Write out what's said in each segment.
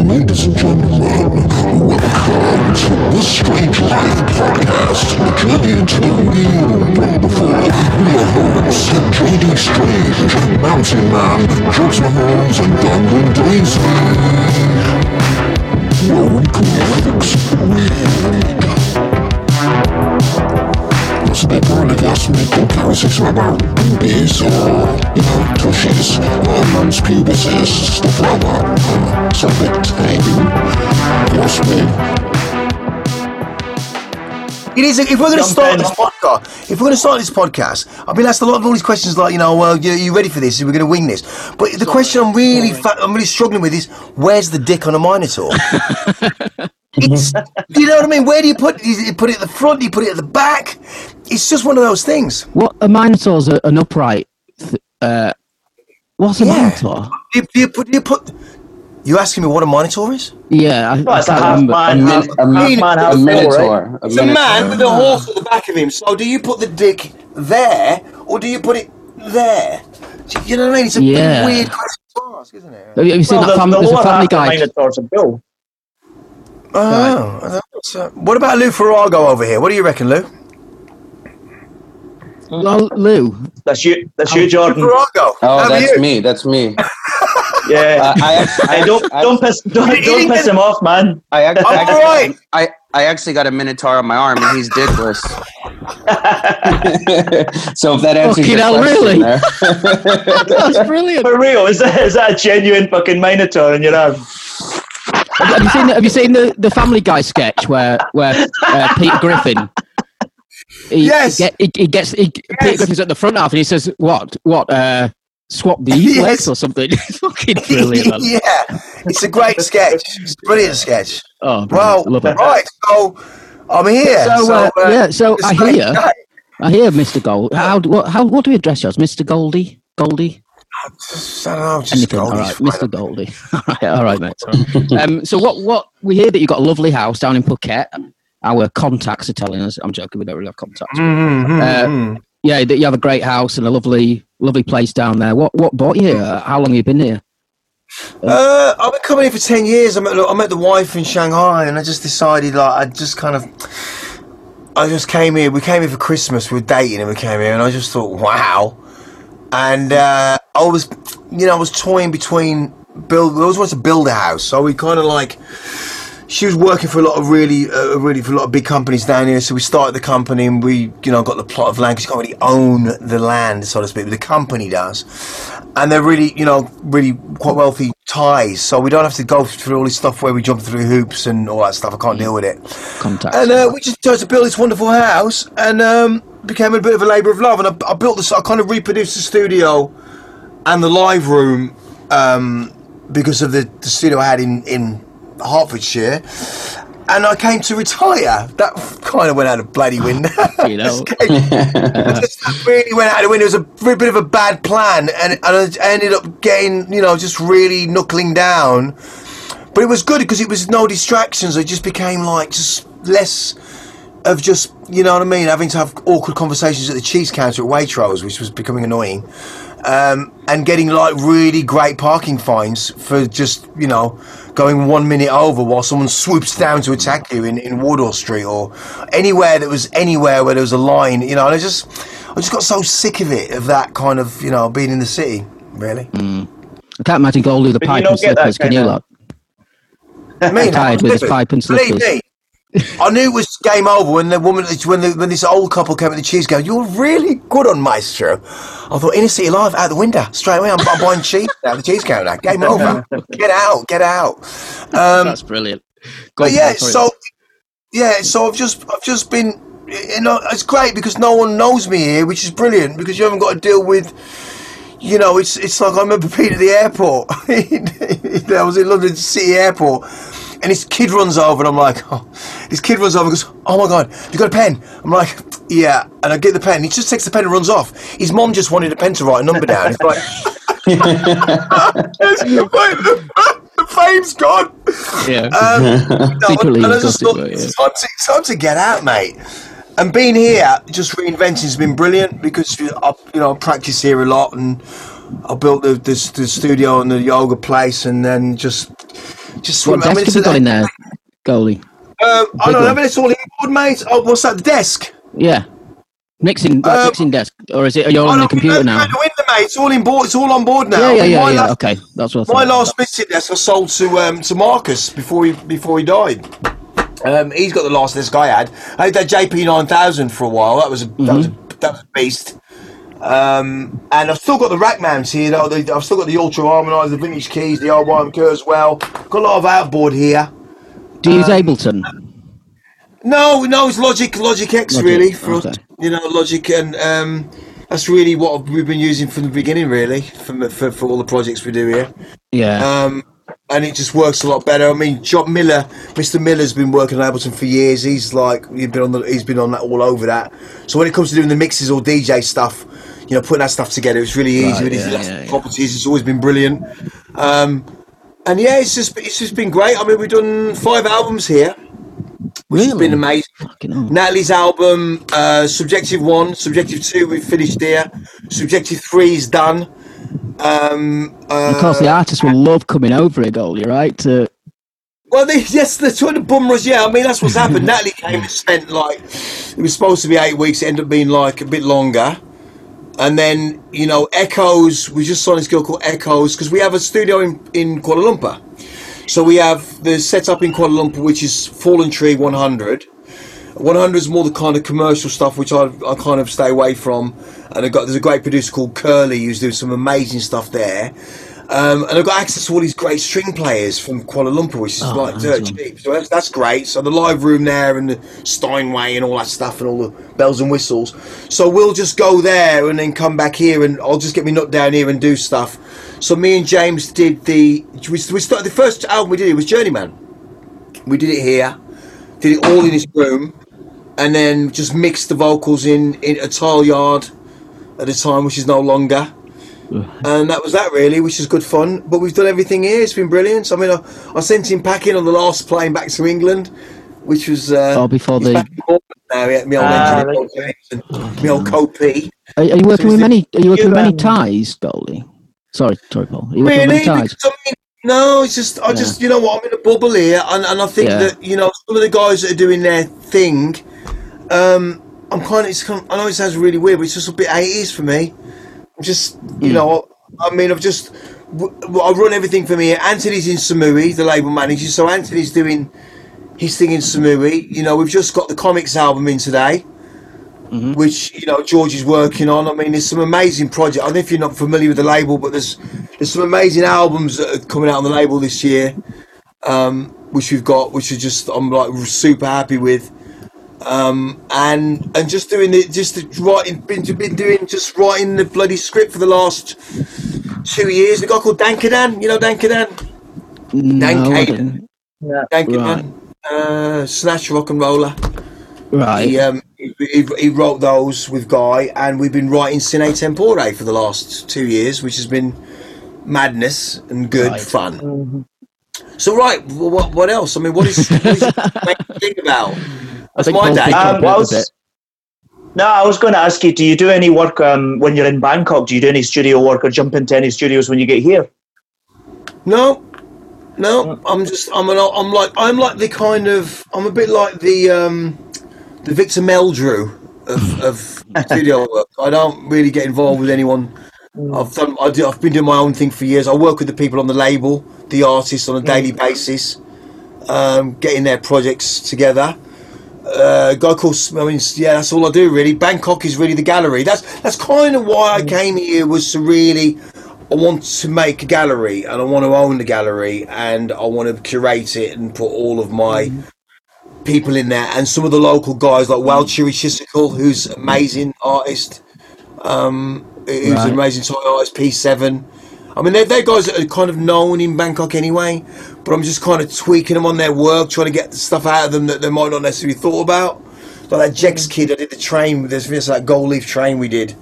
Ladies and gentlemen, welcome to the Strange Life Podcast, the journey into the real wonderful. We are hosts, JD Strange, Mountain Man, Jokes Mahomes, and Duncan Daisy. Where weird. Possibly probably gas me conversations about boobies or, you know, tushes or man's pubises, stuff like that. Uh, it's a bit tame. Yes, me. It is. If we're going to start this podcast, if we're going to start this podcast, I've been asked a lot of all these questions, like you know, well, you, you ready for this? Are we going to wing this? But the question I'm really, fa- I'm really struggling with is, where's the dick on a Minotaur? it's, do you know what I mean? Where do you put? it? Do you put it at the front? Do you put it at the back? It's just one of those things. What a minotaur's a, an upright. Th- uh, what's a Yeah. minotaur? Do you, do you put? Do you put? You asking me what a monitor is? Yeah, I, Well, I it's a can't half remember. man, A, min- a, half min- man, a half bull, right? minotaur. A It's a man with a horse at the back of him. So do you put the dick there, or do you put it there? Do You know what I mean? It's a bit Yeah. weird question to ask, isn't it? Have you, have you seen Well, that the, fam- the there's a Family half of Guy? Minotaur's a bill. Oh, I don't what about Lou Ferrigno over here? What do you reckon, Lou? Well, Lou, That's you. That's you, Lou Jordan. Ferrigno. Oh, how that's me. That's me. Yeah. Uh, I, act- I, don't I, don't piss don't, don't piss him off, man. I, act- I'm I, all right. I, I actually got a minotaur on my arm, and he's dickless. so if that answers Fucking your question, really? there. that's brilliant. For real, is that is that a genuine fucking Minotaur in your arm? Have, you seen? Have you seen the, the Family Guy sketch where where uh, Peter Griffin? He, Yes. He, get, he, he gets he, Peter Griffin's at the front half and he says, "What? What? Uh, swap these Yes. legs or something?" Fucking brilliant. yeah, it's a great sketch. It's a brilliant sketch. Oh, Well, brilliant. love it. right. So I'm here. So, uh, yeah, so I hear, I hear, Mr. Gold. How do what? How what do we address you as, Mr. Goldie? Goldie? Just, I don't know, just Anything? go. All right, He's fine. Mr. Goldie. all right, all right, mate. um, so what? What we hear that you have got a lovely house down in Phuket. Our contacts are telling us. I'm joking. We don't really have contacts. Mm, mm, Uh. Yeah, that you have a great house and a lovely, lovely place down there. What? What brought you here? How long have you been here? Uh, I've been coming here for ten years. I met, I met the wife in Shanghai, and I just decided, like, I just kind of, I just came here. We came here for Christmas. We were dating, and we came here, and I just thought, wow. And uh, I was, you know, I was toying between build. We always wanted to build a house, so we kind of like. She was working for a lot of really, uh, really for a lot of big companies down here. So we started the company, and we, you know, got the plot of land because you can't really own the land, so to speak. But the company does, and they're really, you know, really quite wealthy ties. So we don't have to go through all this stuff where we jump through hoops and all that stuff. I can't deal with it. Contacts. And uh, we just tried to build this wonderful house, and um, became a bit of a labour of love. And I, I built this. I kind of reproduced the studio and the live room um, because of the, the studio I had in in Hertfordshire. And I came to retire. That kind of went out of bloody window. You know. just really went out the window. It was a bit of a bad plan, and, and I ended up getting, you know, just really knuckling down. But it was good because it was no distractions. It just became like just less of just, you know what I mean, having to have awkward conversations at the cheese counter at Waitrose, which was becoming annoying, um, and getting like really great parking fines for just, you know, going one minute over while someone swoops down to attack you in, in Wardour Street or anywhere that was anywhere where there was a line, you know. And I just, I just got so sick of it, of that kind of, you know, being in the city, really. I can't imagine Goldie the But pipe and slippers. Can kind you, of- lot? I mean, Tired with his pipe and Believe slippers. me, I knew it was game over when the woman, when the, when this old couple came at the cheese going, "You're really good on Maestro." I thought, "Inner City Life, out the window straight away. I'm, I'm buying cheese now, the cheese counter. Game over. Get out, get out." Um, That's brilliant. Go but yeah, so yeah, so I've just I've just been you know it's great because no one knows me here, which is brilliant because you haven't got to deal with you know it's it's like I remember being at the airport. I was in London City Airport. And this kid runs over, and I'm like, oh. this kid runs over and goes, oh my god, you got a pen? I'm like, yeah. And I get the pen. He just takes the pen and runs off. His mom just wanted a pen to write a number down. It's like, it's like the, the fame's gone. yeah. Um, no, Secretly and I just thought, it, yeah. it's, time to, time to get out, mate. And being here, just reinventing has been brilliant because I, you know, I practice here a lot, and I built the, the, the studio and the yoga place, and then just just What desk have you got in there, Goldie? Um, I don't know, one. but it's all inboard, mate. Oh, what's that? The desk? Yeah, mixing like Um, mixing desk, or is it? Are you on the computer no, now? no, window, mate. It's all in board. It's all on board now. Yeah, yeah, yeah, yeah. Last, Okay, that's what. My last mixing desk I sold to um, to Marcus before he before he died. Um, he's got the last desk I had. I had that JP nine thousand for a while. That was a, that was a, that was a beast. Um, and I've still got the rack mounts here. though. I've still got the ultra Harmonizer, the vintage keys, the RYMK as well. Got a lot of outboard here. Do you use um, Ableton? No, no, it's Logic, Logic X Logic, really for us. okay. You know, Logic, and um, that's really what we've been using from the beginning, really, for for, for all the projects we do here. Yeah. Um, and it just works a lot better. I mean, John Miller, Mr. Miller's been working on Ableton for years. He's like he's been on the he's been on that all over that. So when it comes to doing the mixes or DJ stuff, you know, putting that stuff together, it's really easy Right, with his yeah, yeah, yeah. properties. It's always been brilliant. Um, and yeah, it's just it's just been great. I mean, we've done five albums here, which has Really? been amazing. Natalie's album, uh, Subjective One, Subjective Two, we've finished here. Subjective Three is done. Um, uh, of course, the artists will love coming over here, Goldie, right? To, Well, they, yes, they're trying to bum rush. Yeah, I mean that's what's happened. Natalie came and spent like it was supposed to be eight weeks. It ended up being like a bit longer. And then you know, Echoes. We just saw this girl called Echoes because we have a studio in in Kuala Lumpur. So we have the setup in Kuala Lumpur, which is Fallen Tree 100. 100 is more the kind of commercial stuff which I, I kind of stay away from. And got there's a great producer called Curly who's doing some amazing stuff there. Um, and I've got access to all these great string players from Kuala Lumpur, which is Oh, like dirt cheap. So that's, that's great. So the live room there and the Steinway and all that stuff and all the bells and whistles. So we'll just go there and then come back here and I'll just get me nut down here and do stuff. So me and James did the we, we started the first album we did it was Journeyman. We did it here, did it all in his room, and then just mixed the vocals in in a Tileyard at a time, which is no longer. And that was that really, which is good fun. But we've done everything here. It's been brilliant. I mean, I, I sent him packing on the last plane back to England, which was uh, Oh, before the- back now. Yeah, my old Ah, engineer, Paul my old co-P. are, are you working is with many? Are you working with many ties, Goldie? Sorry, sorry, Paul. Are you working with Really? many ties? Because, I mean, no, it's just I just you know what I'm in a bubble here, and, and I think Yeah. that you know some of the guys that are doing their thing, um, I'm kind of it's kind of, I know it sounds really weird, but it's just a bit 80s for me. Just you know I mean I've just I run everything from here. Anthony's in Samui, the label manager, so Anthony's doing his thing in Samui. You know we've just got the comics album in today. Which you know George is working on. I mean, there's some amazing project. I don't know if you're not familiar with the label, but there's there's some amazing albums that are coming out on the label this year, um, which we've got, which are just I'm like super happy with, um, and and just doing it, just the writing, been been doing just writing the bloody script for the last two years. A guy called Dan Kadan, you know Dan Kadan, No, I Caden. didn't. Dan Kadan, uh, Snatch RocknRolla. Right. He, um, he, he, he wrote those with Guy, and we've been writing Sine Tempore for the last two years, which has been madness and good Right. fun. So, right, what, what else? I mean, what is, what is think about? That's think my day. picked Um, a well, I bit. was, no, I was going to ask you, do you do any work um, when you're in Bangkok? Do you do any studio work or jump into any studios when you get here? No, no, I'm just, I'm an, I'm like, I'm like the kind of, I'm a bit like the, um, the Victor Meldrew of, of studio work. I don't really get involved with anyone. I've done, I do, I've been doing my own thing for years. I work with the people on the label, the artists on a daily basis, um, getting their projects together. Uh, guy called, I mean, yeah, that's all I do really. Bangkok is really the gallery. That's that's kind of why I came here was to really, I want to make a gallery and I want to own the gallery and I want to curate it and put all of my people in there and some of the local guys like Walchiri Shisikal, who's an amazing artist, um, who's Right. an amazing toy artist, P7. I mean, they're, they're guys that are kind of known in Bangkok anyway, but I'm just kind of tweaking them on their work, trying to get the stuff out of them that they might not necessarily thought about. Like that Jex kid, I did the train, there's this that gold leaf train we did,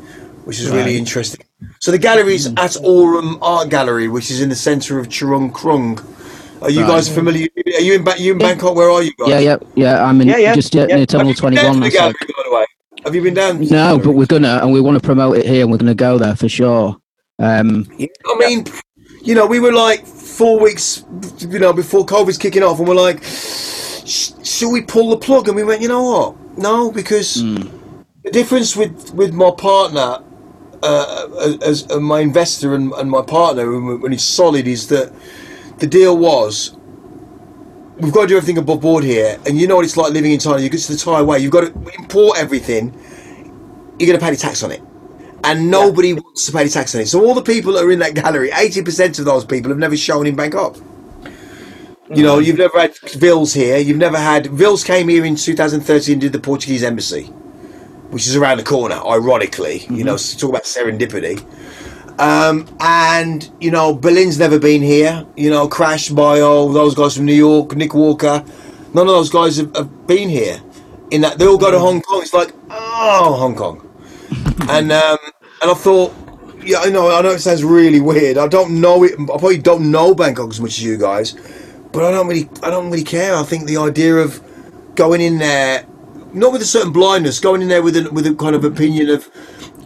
which is Right. really interesting. So the gallery is at Aurum Art Gallery, which is in the centre of Charoen Krung. Are you Right. guys familiar? Are you in, ba- you in Bangkok? Where are you guys? Yeah, yeah, yeah. I'm in Yeah, yeah, just yeah. near Have Terminal you been down 21. the that's like- by the way? Have you been down? No, but we're gonna, and we want to promote it here, and we're gonna go there for sure. Um, I mean, you know, we were like four weeks, you know, before COVID's kicking off, and we're like, "Sh- should we pull the plug? And we went, you know what? No, because hmm. the difference with with my partner, uh, uh as, as my investor and, and my partner, when he's solid, is that the deal was. We've got to do everything above board here, and you know what it's like living in China. You get to the Thai way. You've got to import everything. You're going to pay the tax on it and nobody wants to pay the tax on it. So all the people that are in that gallery, eighty percent of those people have never shown in Bangkok. You know, mm. you've never had Vhils here. You've never had Vhils came here in 2013 and did the Portuguese embassy, which is around the corner. Ironically, you mm-hmm. know, talk about serendipity. Um, and you know, Berlin's never been here. You know, Crash, Bio, those guys from New York, Nick Walker, none of those guys have, have been here. In that they all go to mm. Hong Kong. It's like, oh, Hong Kong and um, and I thought, yeah, I know, I know it sounds really weird. I don't know it. I probably don't know Bangkok as much as you guys, but I don't really, I don't really care. I think the idea of going in there, not with a certain blindness, going in there with a with a kind of opinion of,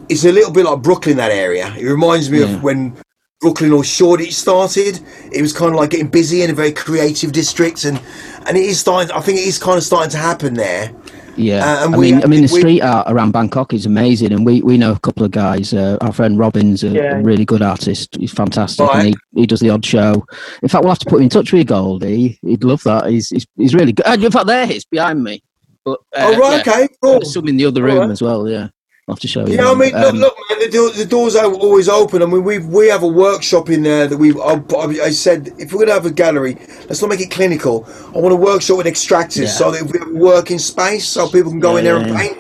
it's a little bit like Brooklyn that area. It reminds me Yeah. of when. Brooklyn or Shoreditch started. It was kind of like getting busy in a very creative district, and and it is starting. I think it is kind of starting to happen there. Yeah, Uh, I mean, I mean, the we- street art around Bangkok is amazing, and we, we know a couple of guys. Uh, our friend Robin's a, Yeah. a really good artist. He's fantastic, Right. and he, he does the odd show. In fact, we'll have to put him in touch with Goldie. He'd love that. He's he's, he's really good. In fact, there he is behind me. But uh, oh right, yeah, okay, cool. There's some in the other room right. as well. Yeah, I'll have to show you. Yeah, I mean, Um, look, look, man, the, door, the doors are always open. I mean, we we have a workshop in there that we. I, I said if we're gonna have a gallery, let's not make it clinical. I want a workshop with extractors, Yeah. so that we have a working space, so people can go in Yeah, there and yeah, paint.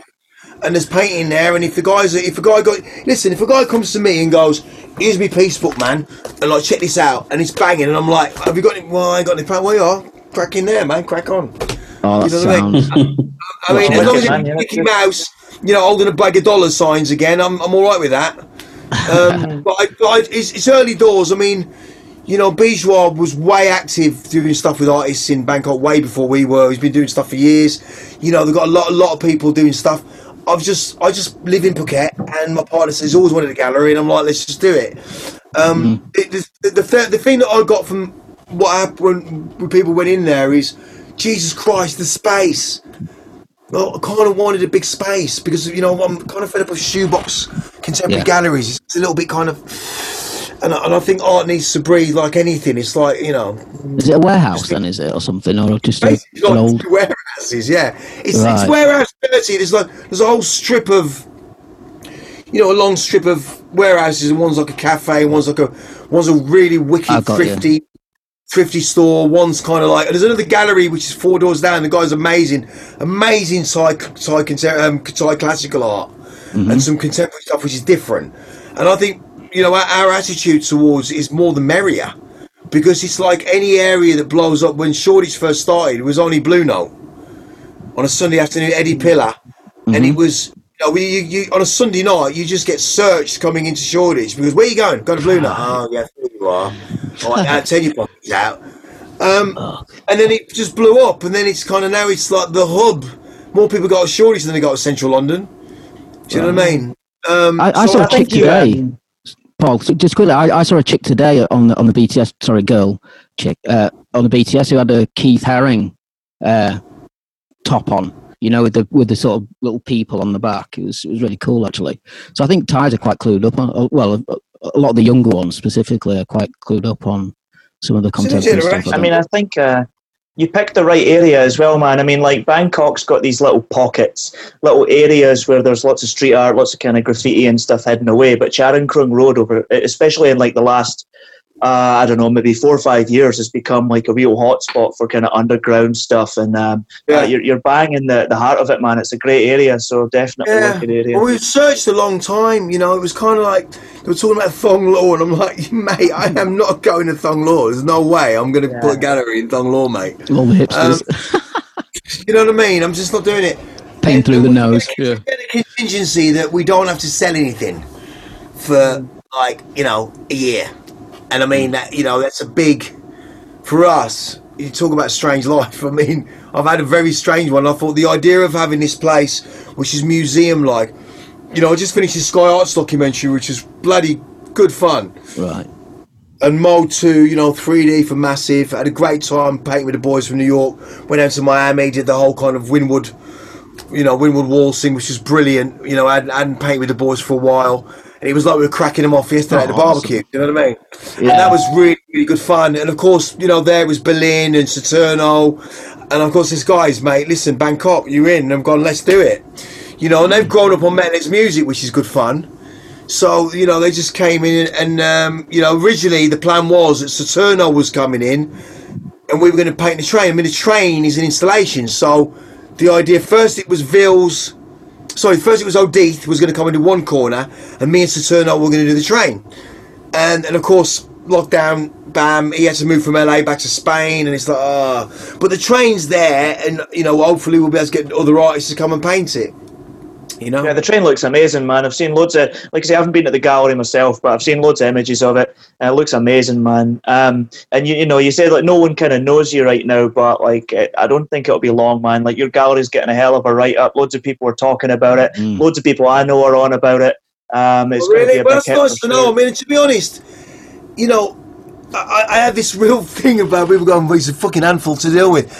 And there's painting there, and if the guys, if a guy got, listen, if a guy comes to me and goes, "Here's me piece book, man," and like check this out, and it's banging, and I'm like, "Have you got any? Well, I ain't got any paint. Well, you are. Crack in there, man. Crack on." oh, that you know what I mean? sounds. I mean, as long as wicked, man, it's Mickey. Mouse, you know, holding a bag of dollar signs again, I'm, I'm all right with that. Um, but I, but I, it's, it's early doors. I mean, you know, Bourgeois was way active doing stuff with artists in Bangkok way before we were. He's been doing stuff for years. You know, they've got a lot, a lot of people doing stuff. I've just, I just live in Phuket, and my partner says he's always wanted a gallery, and I'm like, let's just do it. Um, it the, the, the, thing that I got from what happened when people went in there is, Jesus Christ, the space. Well, I kind of wanted a big space because you know I'm kind of fed up with shoebox contemporary Yeah. galleries. It's a little bit kind of, and I, and I think art needs to breathe like anything. It's like you know, Is it a warehouse then? Is it or something, or just a, like old? warehouses. Yeah, it's, it's warehouse dirty. There's like there's a whole strip of, you know, a long strip of warehouses, and one's like a cafe, and one's like a one's a really wicked got you. Thrifty. Store. One's kind of like there's another gallery which is four doors down. The guy's amazing, amazing Thai Thai, um, Thai classical art Mm-hmm. and some contemporary stuff which is different. And I think you know our, our attitude towards it is more the merrier because it's like any area that blows up. When Shoreditch first started, it was only Blue Note on a Sunday afternoon, Eddie Piller, and Mm-hmm. it was. You know, we, you, you, on a Sunday night, you just get searched coming into Shoreditch because where you going? Go to Blue Note. Oh, yeah, there you are. All right, now tell your pockets out. Um, and then it just blew up, and then it's kind of now it's like the hub. More people go to Shoreditch than they go to Central London. Do you know what I mean? Um, I, I so saw I a chick think you, today. um, Paul, so just quickly, I, I saw a chick today on the on the BTS. Sorry, girl, chick uh, on the BTS who had a Keith Haring uh, top on. You know, with the with the sort of little people on the back. It was it was really cool actually. So I think Thais are quite clued up on. uh, Well, a, a lot of the younger ones specifically are quite clued up on some of the content. a stuff. generation. I mean, I think uh, you picked the right area as well, man. I mean, like Bangkok's got these little pockets, little areas where there's lots of street art, lots of kind of graffiti and stuff hidden away. But Charoen Krung Road, over especially in like the last, uh, I don't know, maybe four or five years, has become like a real hotspot for kind of underground stuff. And um, Yeah. uh, you're, you're bang in the, the heart of it, man. It's a great area, so definitely Yeah. like an area. Well, we've searched a long time, you know. It was kind of like they were talking about Thong Lor, and I'm like, mate, I am not going to Thong Lor. There's no way I'm going to put a gallery in Thong Lor, mate. all the hipsters You know what I mean? I'm just not doing it. pain through the nose. Yeah. Get a contingency that we don't have to sell anything for like you know a year, and I mean mm. that you know that's a big for us. You talk about strange life. I mean, I've had a very strange one. I thought the idea of having this place, which is museum like, you know, I just finished the Sky Arts documentary, which is bloody good fun. Right. and Mode 2, you know, 3D for Massive. Had a great time painting with the boys from New York. Went down to Miami, did the whole kind of Wynwood, you know, Wynwood waltzing, which was brilliant. You know, I hadn't, I hadn't painted with the boys for a while. And it was like we were cracking them off yesterday at the Oh, awesome. barbecue. You know what I mean? And that was really, really good fun. And of course, you know, there was Berlin and Saturno. And of course, this guys, mate, listen, Bangkok, you're in. And I'm gone, let's do it. You know, and they've grown up on Metalheadz music, which is good fun. So you know they just came in and um, you know originally the plan was that Saturno was coming in and we were going to paint the train. I mean the train is an installation, so the idea first it was Vhils, sorry first it was Odeith was going to come into one corner and me and Saturno were going to do the train, and and of course lockdown, bam, he had to move from LA back to Spain, and it's like ah, but the train's there, and you know hopefully we'll be able to get other artists to come and paint it. You know. Yeah, the train looks amazing, man. I've seen loads of, like I say, I haven't been at the gallery myself, but I've seen loads of images of it, and it looks amazing, man. Um, and you, you know, you said like no one kind of knows you right now, but like it, I don't think it'll be long, man. Like your gallery's getting a hell of a write up. Loads of people are talking about it. Mm. Loads of people I know are on about it. Um, it's going to really? a Well, big that's hit nice to know. I mean, to be honest, you know, I, I have this real thing about people going, well, he's a fucking handful to deal with.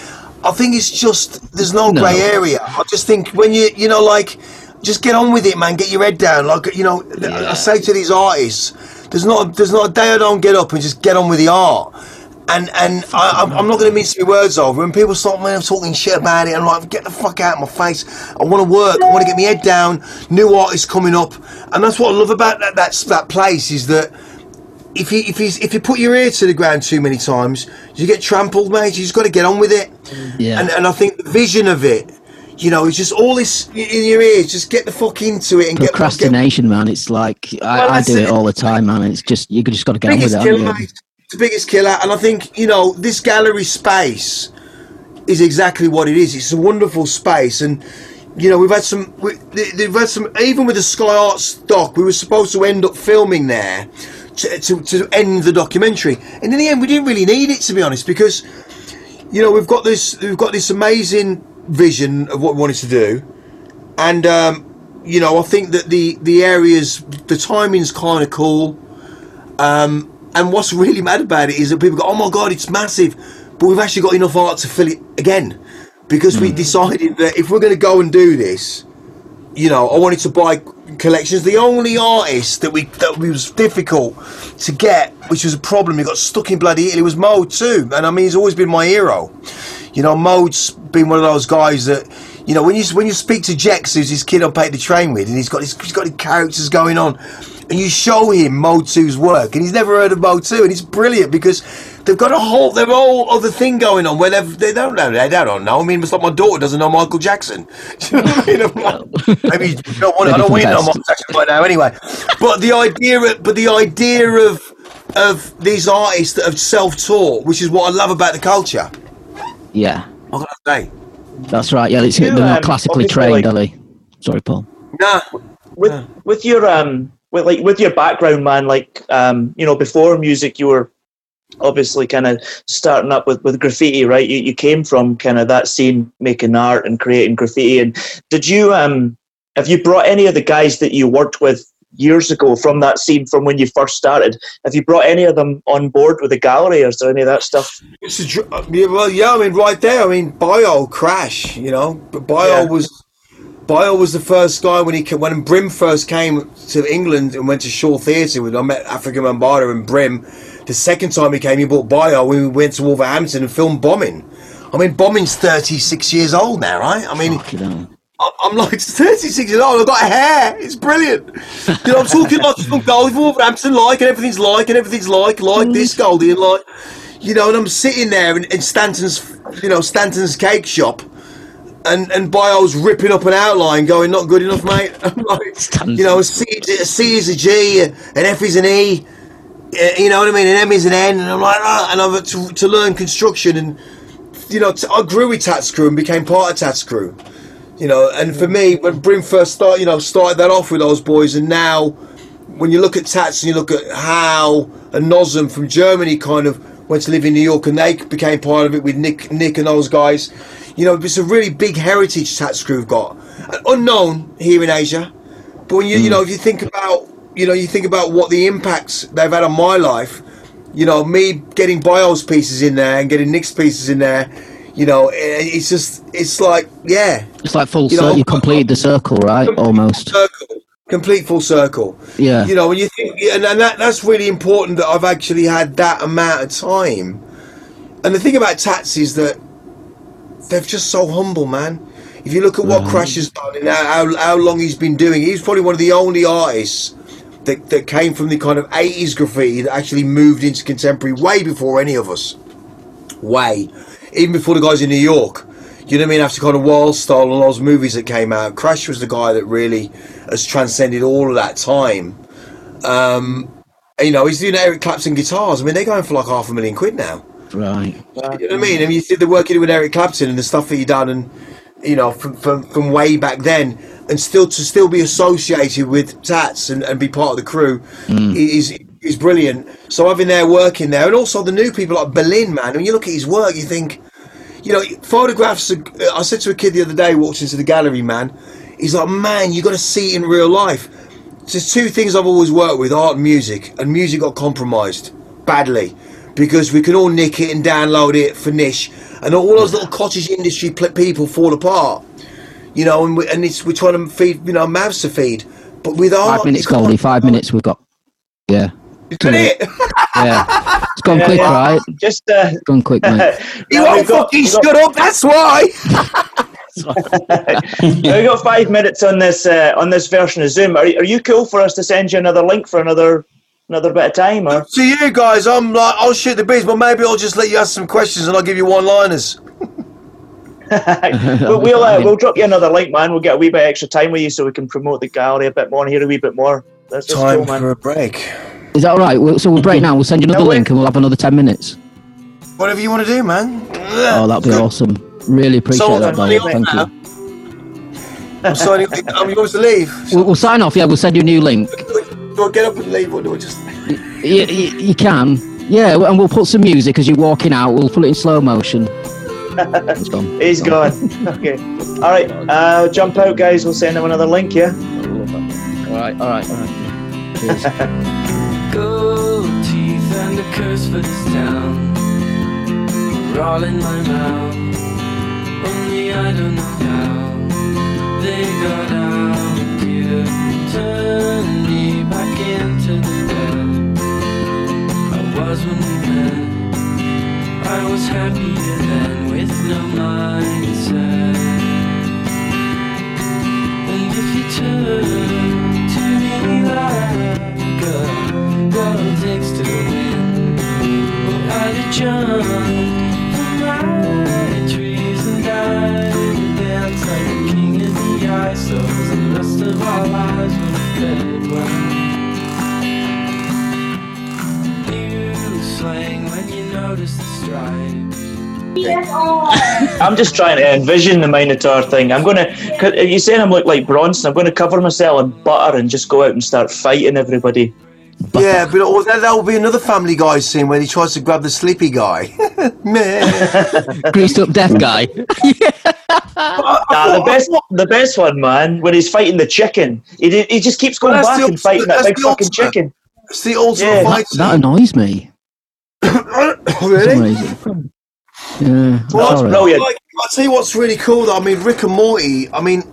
I think it's just, there's no, No. grey area. I just think when you, you know, like, just get on with it, man. Get your head down. Like, you know, th- I say to these artists, there's not, there's not a day I don't get up and just get on with the art. And and I, I'm, I'm not going to mince my words over. When people start man, I'm talking shit about it, I'm like, get the fuck out of my face. I want to work. I want to get my head down. New artists coming up, and that's what I love about that that, that place is that if you if you if you put your ear to the ground too many times, you get trampled, mate. You just got to get on with it. Yeah. And and I think the vision of it, you know, it's just all this in your ears. Just get the fuck into it and get get Procrastination, man. It's like I, Well, I do it it. all the time, man. It's just you just got to get on with it. killer, haven't you? It's the biggest killer, and I think you know this gallery space is exactly what it is. It's a wonderful space, and you know we've had some. We, they- they've had some. Even with the Sky Arts stock, we were supposed to end up filming there to, to, to end the documentary, and in the end, we didn't really need it to be honest, because you know we've got this we've got this amazing vision of what we wanted to do, and um, you know I think that the the areas the timing's kind of cool. Um, and what's really mad about it is that people go, "Oh my god, it's massive," but we've actually got enough art to fill it again. Because we decided that if we're going to go and do this, you know, I wanted to buy collections. The only artist that we that was difficult to get, which was a problem, he got stuck in bloody Italy, was Mode 2. And I mean, he's always been my hero. You know, Mode's been one of those guys that, you know, when you when you speak to Jex, who's his kid I paid the train with, and he's got his, he's got the characters going on, and you show him Mode 2's work, and he's never heard of Mode 2, and it's brilliant because they've got a whole their whole other thing going on where they've, they don't know they don't know. I mean, it's like my daughter doesn't know Michael Jackson. Do you know what I mean? I'm like, Maybe you don't want, I Maybe don't want to the know best. Michael Jackson right now anyway. But the idea, of, but the idea of of these artists that have self-taught, which is what I love about the culture. Yeah, What can I say? that's right. Yeah, it's, You, they're not um, classically trained, like- are they? Sorry, Paul. Nah, with with your um with like with your background man like um you know before music you were obviously kind of starting up with with graffiti right you, you came from kind of that scene making art and creating graffiti and did you um have you brought any of the guys that you worked with years ago from that scene from when you first started have you brought any of them on board with the gallery or is there any of that stuff a, uh, yeah, well, yeah. I mean, right there. I mean, Bio crash. You know, but Bio Yeah. was Bio was the first guy when he when Brim first came to England and went to Shaw Theatre with. I met Afrika Bambaataa and Brim. The second time he came, he bought Bio. when We went to Wolverhampton and filmed Bombing. I mean, Bombing's thirty six years old now, right? I mean, Fuck, you know. I- I'm like 36 years old. I've got hair. It's brilliant. You know, I'm talking like from Goldie Wolverhampton, like, and everything's like, and everything's like, like this mm. Goldie, and like, you know, and I'm sitting there in, in Stanton's, you know, Stanton's cake shop, and and Bio's ripping up an outline, going, not good enough, mate. Like, you know, a C, a C is a G, an F is an E, you know what I mean, an M is an N, and I'm like, ah, and I've to, to learn construction, and you know, t- I grew with Tats Cru and became part of Tats Cru you know? And for me when Brim first started you know started that off with those boys and now when you look at Tats and you look at how and Nosm from Germany kind of went to live in New York and they became part of it with Nick Nick and those guys you know it's a really big heritage Tats crew have got. And unknown here in Asia but when you you know if you think about you know you think about what the impacts they've had on my life You know, me getting Bios pieces in there and getting Nick's pieces in there. You know, eh, it's just it's like yeah, It's like full You know. You completed the circle, right? Almost. circle, complete full circle. Yeah. You know, when you think, and, and that, that's really important that I've actually had that amount of time. And the thing about Tats is that they're just so humble, man. If you look at what Crash has done and how, how long he's been doing, he's probably one of the only artists that, that came from the kind of 80s graffiti that actually moved into contemporary way before any of us. Way. Even before the guys in New York. You know what I mean? After kind of Wild Style and all those movies that came out, Crash was the guy that really has transcended all of that time. Um, you know, he's doing Eric Clapton guitars. I mean, they're going for like half a million quid now. Right. You know what I mean? I mean, you see the work he did with Eric Clapton and the stuff that he done, and you know, from from, from way back then, and still to still be associated with Tats and, and be part of the crew mm. is is brilliant. So having there working there, and also the new people like Berlin, man. When you look at his work, you think, you know, photographs. Are, uh, I said to a kid the other day, walked into the gallery, man. He's like, man, you got to see it in real life. There's two things I've always worked with: art and music. And music got compromised badly because we can all nick it and download it for niche, and all those little cottage industry pl- people fall apart. You know, and, we, and it's we're trying to feed, you know, mouths to feed. But with art, Five minutes, it's Goldie. Five minutes. We've got. Yeah. Is that it? Yeah. It's gone Yeah, quick, yeah. right? Just uh, It's gone quick, mate. You now won't we've got- fucking we've got- stood up. That's why. Now we got five minutes on this uh, on this version of Zoom. Are, are you cool for us to send you another link for another another bit of time? Or To you guys, I'm like, I'll shoot the bees, but maybe I'll just let you ask some questions and I'll give you one-liners. but we'll uh, we'll drop you another link, man. We'll get a wee bit extra time with you so we can promote the gallery a bit more and hear a wee bit more. That's, that's Time cool, man. for a break. Is that all right? We'll, so we'll break now. We'll send you another No, link and we'll have another 10 minutes. Whatever you want to do, man. Oh, that'd be awesome. Really appreciate So, that, Dale. Thank you. I'm sorry. I'm yours to leave. We'll, we'll sign off. Yeah, we'll send you a new link. Do I get up and leave, or do I just? You, you, you can. Yeah, and we'll put some music as you're walking out. We'll put it in slow motion. It's gone. He's gone. okay. All right. Uh, jump out, guys. We'll send him another link. Yeah. All right, all right, all right. Gold teeth and a curse for this town are all in my mouth. Only I don't know I'm just trying to envision the Minotaur thing. I'm gonna. Cause you saying I'm look like Bronson? I'm gonna cover myself in butter and just go out and start fighting everybody. Yeah, but or that, that will be another Family Guy scene when he tries to grab the sleepy guy. Man. Greased up death guy. Nah, the best, the best one, man, when he's fighting the chicken. He, he just keeps going Well, that's back the and fighting that big fucking ultimate. chicken. It's the ultimate Yeah. fight. That, that annoys me. really? Yeah, Well, That's sorry. brilliant. Like, I'll tell you what's really cool though. I mean, Rick and Morty. I mean,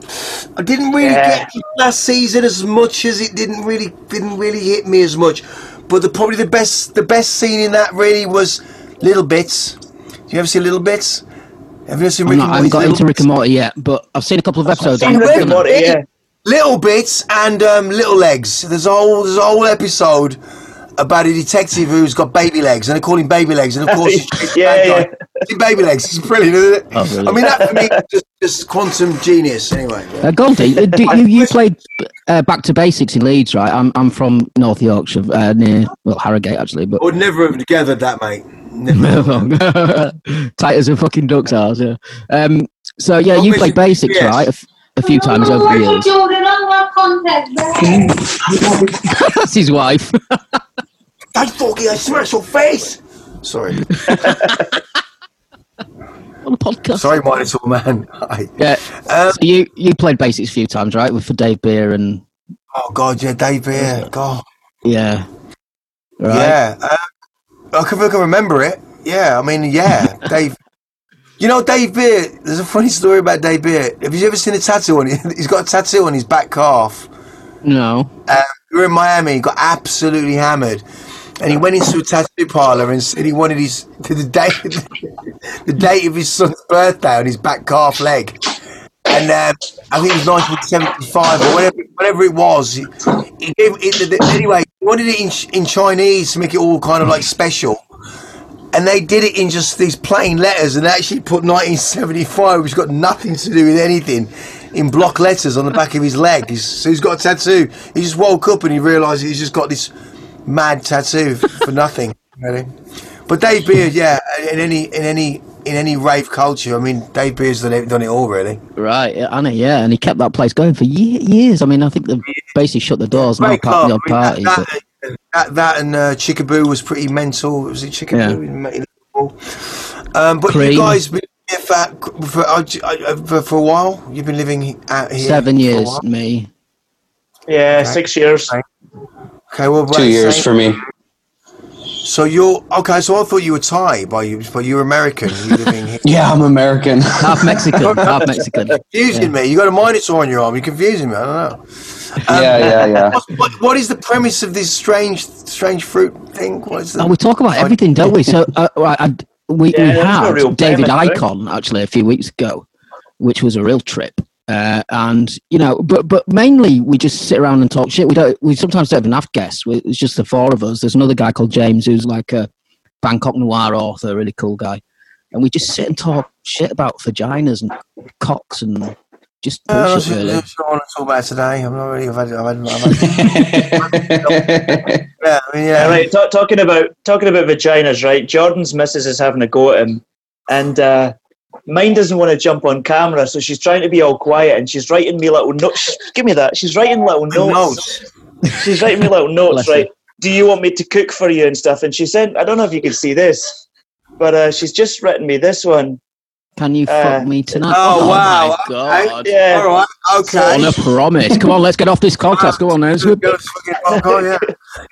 I didn't really Yeah. get last season as much as it didn't really didn't really hit me as much. But the probably the best the best scene in that really was Little Bits. Do you ever see Little Bits? Have you ever seen I'm Rick not, and I haven't Morty? got into Rick and Morty yet, but I've seen a couple of episodes. Seen I'm Rick and Morty, yeah. Little Bits and um, Little Legs. There's a whole there's a whole episode about a detective who's got baby legs, and they call him Baby Legs, and of course he's Yeah, bad yeah. baby legs. It's brilliant, isn't it? Oh, really? I mean, that for me just, just quantum genius. Anyway, Uh, Goldie, uh, do, you, you played uh, Back to Basics in Leeds, right? I'm, I'm from North Yorkshire, uh, near, well, Harrogate, actually, but I would never have gathered that, mate. Never. tight as a fucking duck's arse, yeah. Um, so, yeah, Don't you mention played Basics, GPS. right? A, f- a few times over the years. Children on our contact there. That's his wife. I fucking I smash your face. Sorry, on the podcast. sorry, my little man. Hi. Yeah. Um, So you, you played Basics a few times, right? With for Dave Beer and, oh God, yeah, Dave Beer. God, yeah. Right. yeah. Uh, I can, I can remember it. Yeah, I mean, yeah, Dave. You know, Dave Beer. There's a funny story about Dave Beer. Have you ever seen a tattoo on him? He's got a tattoo on his back calf. No. Um, we were in Miami. He got absolutely hammered, and he went into a tattoo parlor and said he wanted his to the date the date of his son's birthday on his back calf leg. And um, I think it was 1975 or whatever, whatever it was. He, he gave it, anyway. He wanted it in, in Chinese to make it all kind of like special. And they did it in just these plain letters and actually put 1975, which got nothing to do with anything, in block letters on the back of his leg. He's, so he's got a tattoo. He just woke up and he realised he's just got this mad tattoo for nothing, really. But Dave Beer, yeah, in any in any in any rave culture, I mean, Dave Beer's done it, done it all, really. Right, yeah, Anna, yeah, and he kept that place going for ye- years. I mean, I think they've basically shut the doors now, Great from club. I mean, party. that, that, that, that and uh, Chickaboo was pretty mental. Was it Chickaboo? Yeah. in- in Liverpool? Um, but Cream. you guys been here for, for, uh, for, for a while? You've been living out here? Seven years, me. Yeah, six years. Okay, well, Two years for me. So you're okay. So I thought you were Thai, but you but you're American. You're living here. Yeah, I'm American. Half Mexican, half Mexican. confusing me. You got a minotaur on your arm. You're confusing me. I don't know. Yeah, yeah, yeah. What, what, what is the premise of this strange strange fruit thing? What is the? Oh, we talk about everything, don't we? So uh, I, I, we, Yeah, we had David premise, right? Icon actually a few weeks ago, which was a real trip. Uh, and you know, but but mainly we just sit around and talk shit. We don't. We sometimes don't even have guests. We, it's just the four of us. There's another guy called James who's like a Bangkok noir author, a really cool guy, and we just sit and talk shit about vaginas and cocks and just Uh, bullshit. that's really. that's what I want to talk about today. I'm not really. I've had. I've had, I've had yeah, I mean, yeah. All right, ta- talking about talking about vaginas, right? Jordan's missus is having a go at him, and uh, mine doesn't want to jump on camera, so she's trying to be all quiet, and she's writing me little notes. Give me that. She's writing little notes. Notes. She's writing me little notes, right? Do you want me to cook for you and stuff? And she said, I don't know if you can see this, but uh, she's just written me this one. Can you Uh, fuck me tonight? Oh, wow. my god! Yeah. All right. Okay. On a promise. Come on, let's get off this podcast. Go on, let's Go to popcorn, yeah.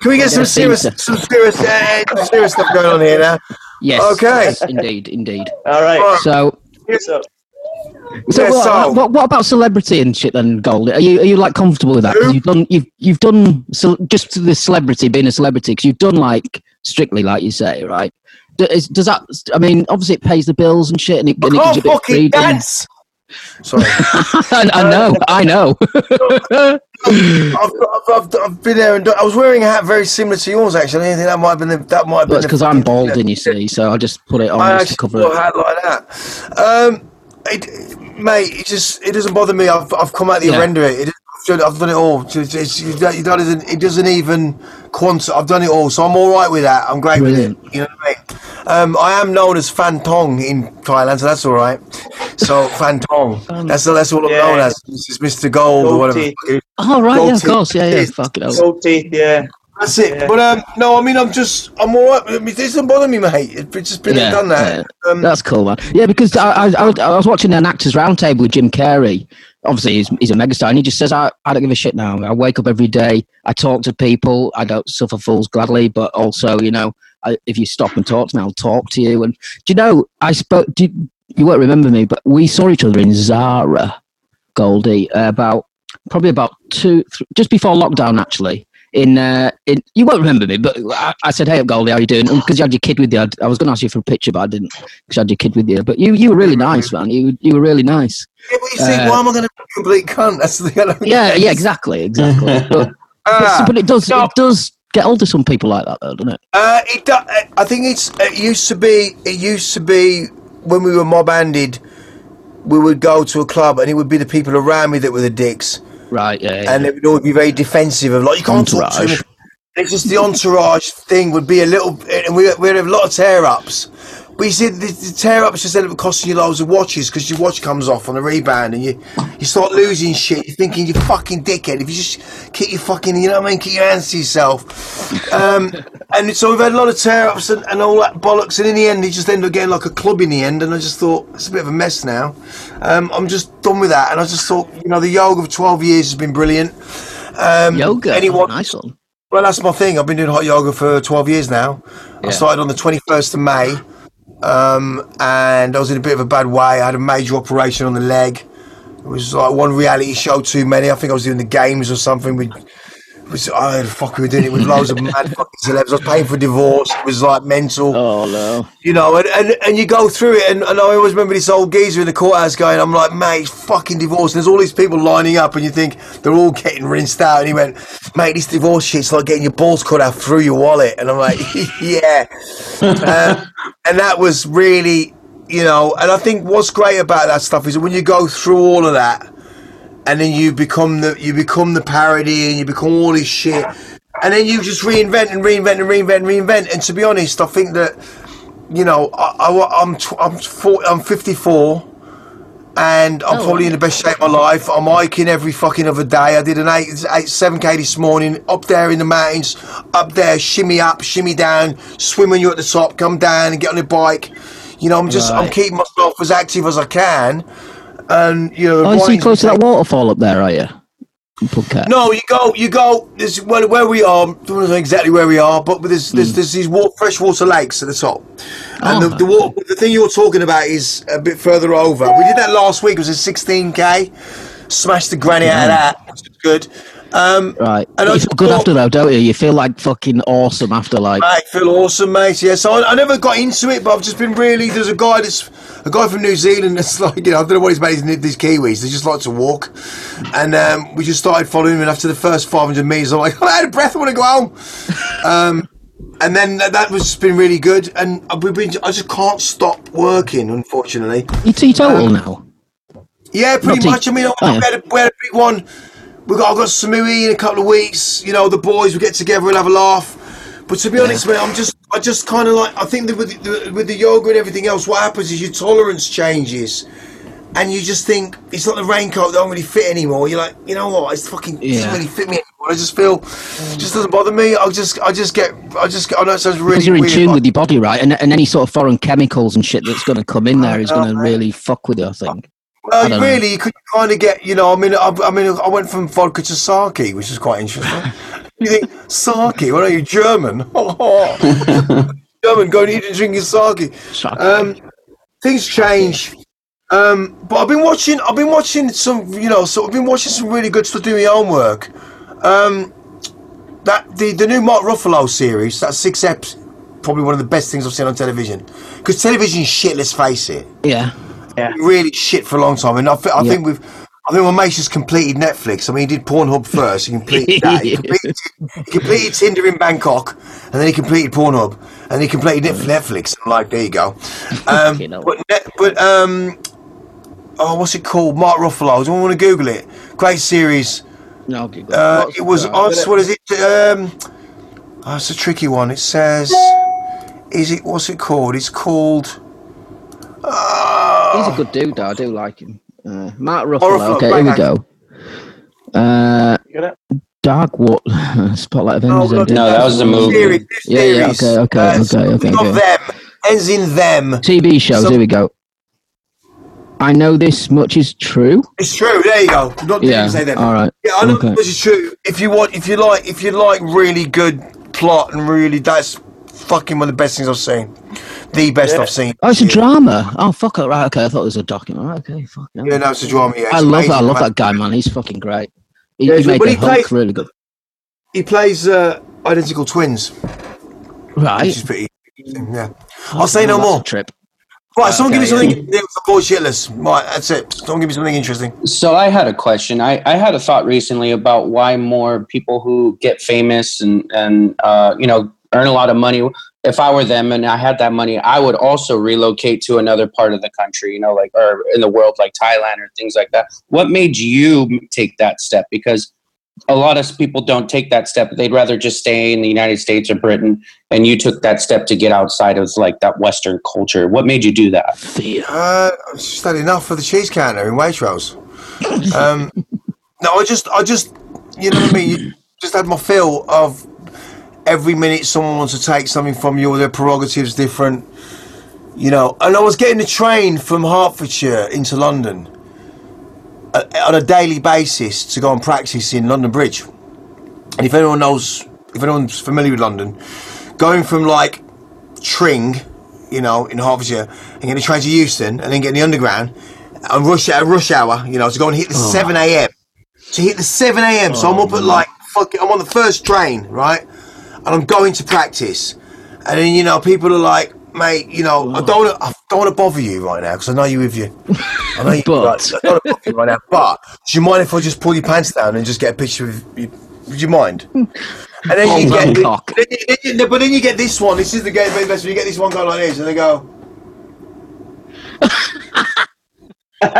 Can we get some serious, some serious, uh, some serious stuff going on here now? Yes. Okay. yes, indeed, indeed. All right. Right. So, So, so, Yeah, what, so- what, what about celebrity and shit then, Gold? Are you are you like comfortable with that? 'Cause you've done you've you've done so just the celebrity being a celebrity because you've done like strictly like you say, right? Does that? I mean, obviously it pays the bills and shit, and it, and it gives you a bit of freedom. dance. Sorry. I, I know, I know. I've, I've, I've, I've been there and I was wearing a hat very similar to yours actually. I think that might have been the, that might have been because I'm fucking- balding, you see, so I just put it on I just to cover a it. hat like that. Um, it, mate, it just it doesn't bother me. I've, I've come out the Yeah. render it. it I've done it all. It's, it's, you don't, you don't it doesn't even quant. I've done it all, so I'm all right with that. I'm great Brilliant. with it. You know what I mean? Um, I am known as Fanthong in Thailand, so that's all right. So Fanthong, that's that's all I'm Yeah. known as. This is Mr. Gold or Gold whatever. teeth. the fuck it is. Oh right, yeah, of Gold course, yeah, yeah. Fuck it. gold teeth, yeah. That's it. Yeah. But um, no, I mean, I'm just, I'm all right. I it doesn't bother me, mate. It's just been Yeah, done that. Um, That's cool, man. Yeah, because I, I, I, I was watching an actors roundtable with Jim Carrey. Obviously, he's, he's a megastar, and he just says, I, "I don't give a shit now. I wake up every day. I talk to people. I don't suffer fools gladly, but also, you know, I, if you stop and talk to me, I'll talk to you." And do you know, I spoke. Do you, won't remember me, but we saw each other in Zara, Goldie, uh, about probably about two, th- just before lockdown, actually. In, uh, in you won't remember me, but I, I said, "Hey, up, Goldie, how you doing?" Because you had your kid with you. I, I was going to ask you for a picture, but I didn't because you had your kid with you. But you, you were really nice, man. You, you were really nice. yeah, but you see, uh, why am I going to be a complete cunt? That's the other Yeah, yeah, exactly, exactly. but, Ah, but, it does, no. it does get older some people like that, though, doesn't it? Uh, it do, I think it's. It used to be. It used to be when we were mob handed. We would go to a club, and it would be the people around me that were the dicks, Right? Yeah. yeah. and they would always be very defensive of like you can't talk to. Entourage. It's just the entourage thing would be a little, and we we had a lot of tear ups. But you see, the, the tear ups just end up costing you loads of watches because your watch comes off on a rebound, and you you start losing shit. You're thinking you fucking dickhead. If you just keep your fucking, you know what I mean, keep your hands to yourself. Um, and so we've had a lot of tear ups and, and all that bollocks, and in the end, you just end up getting like a club in the end. And I just thought it's a bit of a mess now. Um, I'm just done with that, and I just thought, you know, the yoga of 12 years has been brilliant. Um, Yoga. Anyone, nice one. Well, that's my thing. I've been doing hot yoga for 12 years now. I started on the 21st of May, um, and I was in a bit of a bad way. I had a major operation on the leg. It was like one reality show too many. I think I was doing the games or something. With, it was, I had fuck, we were doing it with loads of mad fucking celebs. I was paying for divorce. It was like mental. Oh no. You know, and, and, and you go through it, and, and I always remember this old geezer in the courthouse going, I'm like, mate, fucking divorce. And there's all these people lining up, and you think they're all getting rinsed out. And he went, mate, this divorce shit's like getting your balls cut out through your wallet. And I'm like, yeah. um, and that was really, you know, and I think what's great about that stuff is when you go through all of that, and then you become the you become the parody and you become all this shit and then you just reinvent and reinvent and reinvent and reinvent and to be honest i think that you know I, I, i'm tw- I'm, four, I'm 54 and I'm Oh, probably in the best shape of my life. I'm hiking every fucking other day. I did an eight, eight, seven k this morning up there in the mountains, up there, shimmy up, shimmy down, swim when you're at the top, come down and get on the bike. You know, I'm just I'm keeping myself as active as I can, and you know. Oh, he writing's close to that waterfall up there? Are you? No, you go, you go. This where, where we are. I don't know exactly where we are, but there's there's, hmm. there's these wa- freshwater lakes at the top, and the, Oh. the water, the thing you're talking about is a bit further over. We did that last week. It was a 16k. Smashed the granny out of that. Which was good. Um, Right. And I you feel good thought- after though, don't you? You feel like fucking awesome after like. I feel awesome, mate. Yeah, so I, I never got into it, but I've just been really. There's a guy that's a guy from New Zealand that's like, you know, I don't know what he's made these, these Kiwis. They just like to walk, and um, we just started following him. And after the first 500 meters, I'm like, I'm out of breath. I want to go home. Um, and then that, was been really good, and we've been. I just can't stop working, unfortunately. You teetotal now. Yeah, pretty Not much. I mean, Oh, we, yeah. had a, we had a big one. We got, I've got Samui in a couple of weeks. You know, the boys will get together and have a laugh. But to be honest, mate, I'm just, I just kind of like, I think that with the, with the yoga and everything else, what happens is your tolerance changes, and you just think it's not the raincoat that don't really fit anymore. You're like, you know what? It's fucking it doesn't really fit me anymore. I just feel, it just doesn't bother me. I just, I just get, I just, I know it sounds really Because you're in weird, tune with your body, right? And, and any sort of foreign chemicals and shit that's going to come in there is going to really fuck with you, I think. Well, don't know. really, you could kind of get, you know, I mean, I, I mean, I went from vodka to sake, which is quite interesting. you think sake? What are you German? German, going eat and drinking sake. Sake. Um, things change. Um, but I've been watching. I've been watching some, you know, so I've been watching some really good stuff doing my own work. Um, that the the new Mark Ruffalo series, that six eps, probably one of the best things I've seen on television. Because television's shit. Let's face it Yeah. Really shit for a long time, and I, th- I Yeah. think we've. I think my mate's just completed Netflix. I mean, he did Pornhub first. He completed that. He completed, he completed Tinder in Bangkok, and then he completed Pornhub, and he completed Netf- Netflix. I'm like, there you go. Um, but but um, oh, what's it called? Mark Ruffalo. Do you want to Google it? Great series. No. Uh, it was. Oh, what is it? Um, oh, it's a tricky one. It says, is it? What's it called? It's called. Uh, He's a good dude, though. I do like him. Uh, Mark Ruffalo, Ruffalo. Okay, here we go. Uh, You got it? Dark What? Spotlight No, Avengers. no. No, that was a movie. Series, Yeah, yeah, okay, okay, Uh, okay, okay, Not okay. them. Ends in them. TV shows. So- here we go. I know this much is true. It's true. There you go. Not Yeah. say them. All right. Yeah, I know Okay. this is true. If you want, if you like, if you like really good plot and really, that's fucking one of the best things I've seen. The best I've seen. Oh, it's a Yeah. drama. Oh, fuck it. Right. Okay. I thought it was a document. Right, okay. Fuck. yeah. Yeah, no, it's a drama. Yeah, I love amazing, that. I love man. that guy, man. He's fucking great. He, Yeah, he so- made the he Hulk plays- really good. He plays uh, identical twins, which Right. is pretty. Yeah. I'll say no Well, more. trip. Right, someone give me something. Yeah. Avoid shitless. Right, that's it. Someone give me something interesting. So I had a question. I, I had a thought recently about why more people who get famous and and uh, you know earn a lot of money. If I were them and I had that money, I would also relocate to another part of the country. You know, like or in the world, like Thailand or things like that. What made you take that step? Because a lot of people don't take that step. They'd rather just stay in the United States or Britain. And you took that step to get outside of like that Western culture. What made you do that? Uh, I've just had enough for the cheese counter in Waitrose. Um, no, I just, I just, you know what I mean. You just had my fill of every minute someone wants to take something from you, or their prerogatives different. You know, and I was getting the train from Hertfordshire into London uh, on a daily basis to go and practice in London Bridge. And if anyone knows if anyone's familiar with London, going from like Tring, you know, in Hertfordshire, and getting a train to Euston, and then getting the underground, and rush at rush hour, you know, to go and hit the Oh. seven a.m. To hit the seven a.m. so I'm up at like fucking, I'm on the first train, right, and I'm going to practice, and then you know people are like, mate, you know, I don't, wanna, I don't want to bother you right now because I know you're with you. I know you, But- like, I don't want to bother you right now. But do you mind if I just pull your pants down and just get a picture of you? Would you mind? And then you Oh, get, then you, you, but then you get this one. This is the game best. You get this one going like this, and they go. And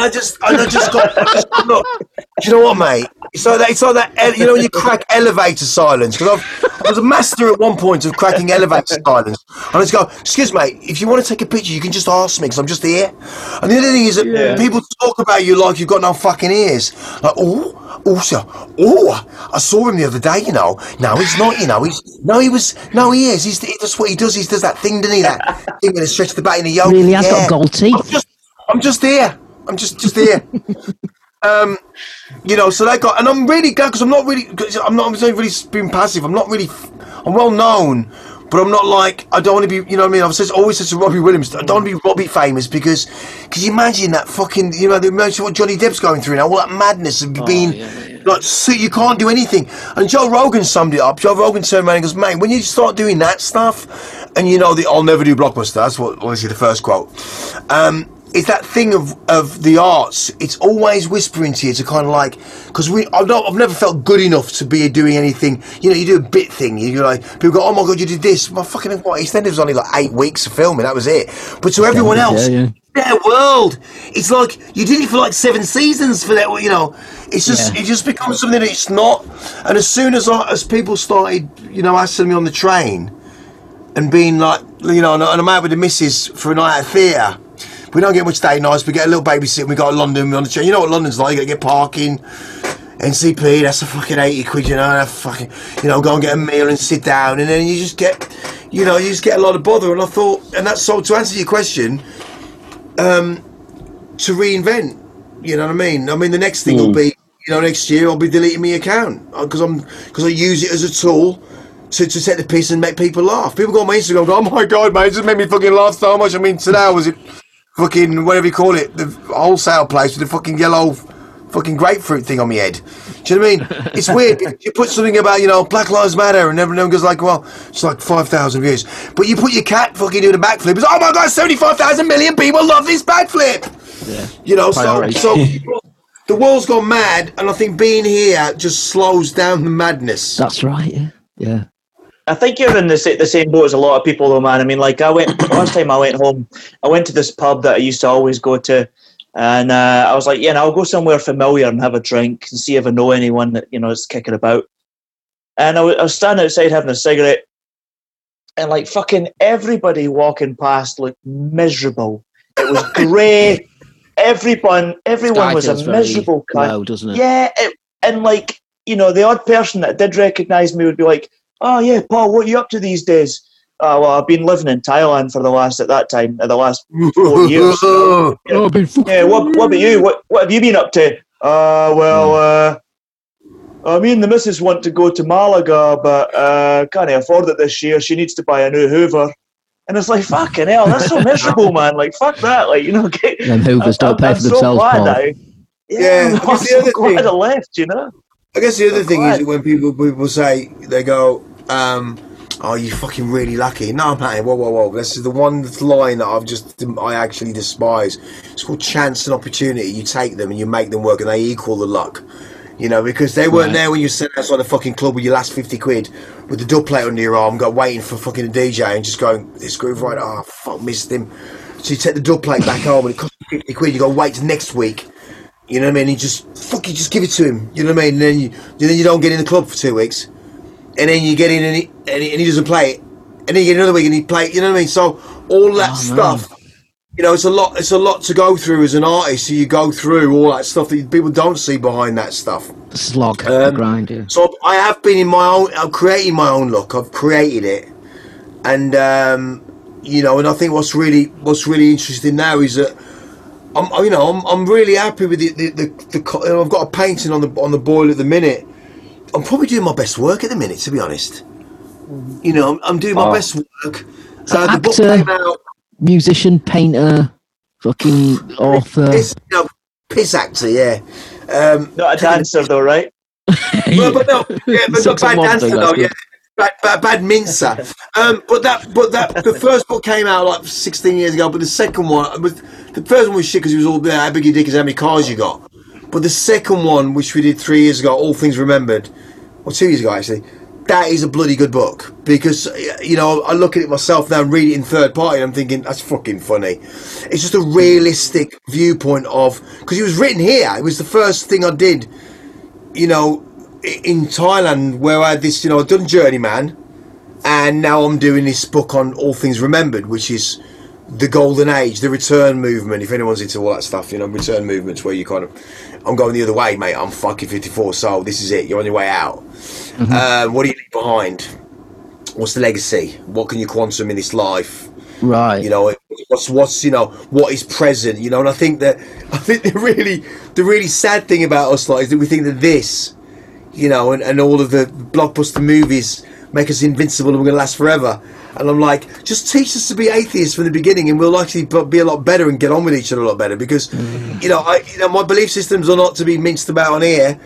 I just, and I just got, I just got look. Do you know what, mate? It's like that. It's like that. You know when you crack elevator silence because I was a master at one point of cracking elevator silence. And I just go, excuse me, if you want to take a picture, you can just ask me because I'm just here. And the other thing is that Yeah. people talk about you like you've got no fucking ears. Like, oh, also, oh, I saw him the other day. You know, no, he's not. You know, he's no, he was, no, he is. He's that's what he does. He does that thing, doesn't he? That thing with the stretch the back in the yoke. Really has got Yeah. gold teeth. I'm just, I'm just here. I'm just, just here. um, you know, so they got, and I'm really glad because I'm not really, cause I'm not, I'm not really being passive. I'm not really, I'm well known, but I'm not like, I don't want to be, you know what I mean? I've said, always said to Robbie Williams, I don't want to be Robbie famous because, because you imagine that fucking, you know, imagine what Johnny Depp's going through now, all that madness of being, like, so you can't do anything. And Joe Rogan summed it up. Joe Rogan turned around and goes, mate, when you start doing that stuff, and you know, the I'll never do blockbuster, that's what, obviously, the first quote. Um, it's that thing of, of the arts. It's always whispering to you to kind of like because we I've not I've never felt good enough to be doing anything. You know, you do a bit thing. You're like people go, oh my god, you did this. My fucking what? EastEnders was only like eight weeks of filming. That was it. But to everyone else, yeah. their world. It's like you did it for like seven seasons for that. You know, it's just Yeah. it just becomes something that it's not. And as soon as I, as people started, you know, asking me on the train and being like, you know, and, and I'm out with the missus for a night at theatre. We don't get much day nights. We get a little babysit. We go to London. We on the train. You know what London's like. You got to get parking. NCP, that's a fucking 80 quid, you know, that fucking, you know, go and get a meal and sit down, and then you just get, you know, you just get a lot of bother. And I thought, and that's so, to answer your question, um, to reinvent, you know what I mean? I mean, the next thing will be, you know, next year I'll be deleting my account because I'm, because I use it as a tool to, to set the piece and make people laugh. People go on my Instagram go, oh my God, mate, it just made me fucking laugh so much. I mean, today I was fucking, whatever you call it, the wholesale place with the fucking yellow fucking grapefruit thing on my head. Do you know what I mean? It's weird. You put something about, you know, Black Lives Matter and everyone goes like, well, it's like 5,000 views. But you put your cat fucking doing a backflip. It's, oh my God, 75,000 million people love this backflip. Yeah. You know, so, so the world's gone mad, and I think being here just slows down the madness. That's right. Yeah. Yeah. I think you're in the, the same boat as a lot of people, though, man. I mean, like, I went, last time I went home, I went to this pub that I used to always go to, and uh, I was like, yeah, no, I'll go somewhere familiar and have a drink and see if I know anyone that, you know, is kicking about. And I wa- I was standing outside having a cigarette, and like, fucking everybody walking past looked miserable. It was grey. Everyone, everyone was a miserable cunt. doesn't it? Yeah, it, and like you know, the odd person that did recognise me would be like, "Oh yeah, Paul, what are you up to these days?" Oh well, I've been living in Thailand for the last at that time, at the last four years. Oh, I've been fucking Yeah, what what about you? What what have you been up to? Uh, well, uh, uh, me and the missus want to go to Malaga, but uh, can't afford it this year. She needs to buy a new Hoover. And it's like, fucking hell, that's so miserable, man. Like, fuck that. Like, you know, get, Them Hoovers don't pay I'm for so themselves, glad Paul. I- Yeah, yeah, I I'm the so other glad thing- I left, you know? I guess the other I'm thing is that when people people say they go, um, "Oh, you fucking really lucky." No, I'm not. Whoa, whoa, whoa. This is the one line that I've just I actually despise. It's called chance and opportunity. You take them and you make them work, and they equal the luck. You know, because they weren't Right. there when you sat outside the fucking club with your last fifty quid with the dub plate under your arm, got waiting for fucking a DJ and just going, "This groove right." Oh, fuck, missed him. So you take the dub plate back home and it costs you fifty quid. You go wait till next week. You know what I mean? You just fuck you, just give it to him. You know what I mean? And then you, then you don't get in the club for two weeks, and then you get in and he, and he, and he doesn't play it, and then you get another week and he play. it, You know what I mean? So all that Oh, stuff, you know, it's a lot. It's a lot to go through as an artist. So you go through all that stuff that people don't see behind that stuff. The Slog, the Um, grind, yeah. So I have been in my own. I'm creating my own look. I've created it, and um, you know, and I think what's really what's really interesting now is that I'm, you know, I'm, I'm really happy with the the, the, the you know, I've got a painting on the on the boil at the minute, I'm probably doing my best work at the minute, to be honest. You know, I'm, I'm doing my Oh. best work. So the book Actor. came out. Musician, painter, fucking author. Piss, you know, piss actor, yeah. Um, Not a dancer though, right? well, but no, yeah, but not bad one dancer thing, though, that's yeah. good. Bad, bad, bad mincer. Um, but that, but that, the first book came out like 16 years ago. But the second one, was, the first one was shit because it was all there. How big your dick is, how many cars you got. But the second one, which we did three years ago, All Things Remembered, or two years ago actually, that is a bloody good book because you know I look at it myself now and read it in third party and I'm thinking that's fucking funny. It's just a realistic viewpoint of because it was written here. It was the first thing I did, you know, in Thailand where I had this. You know, I'd done Journeyman, and now I'm doing this book on All Things Remembered, which is the golden age, the return movement. If anyone's into all that stuff, you know, return movements where you kind of, I'm going the other way, mate. I'm fucking 54, so this is it. You're on your way out. Um, what do you leave behind? What's the legacy? What can you quantum in this life? Right. You know, what's what's you know what is present? You know, and I think that I think the really the really sad thing about us like is that we think that this, you know, and, and all of the blockbuster movies make us invincible and we're going to last forever. And I'm like, just teach us to be atheists from the beginning, and we'll actually be a lot better and get on with each other a lot better. Because, mm. you know, I, you know, my belief systems are not to be minced about on here,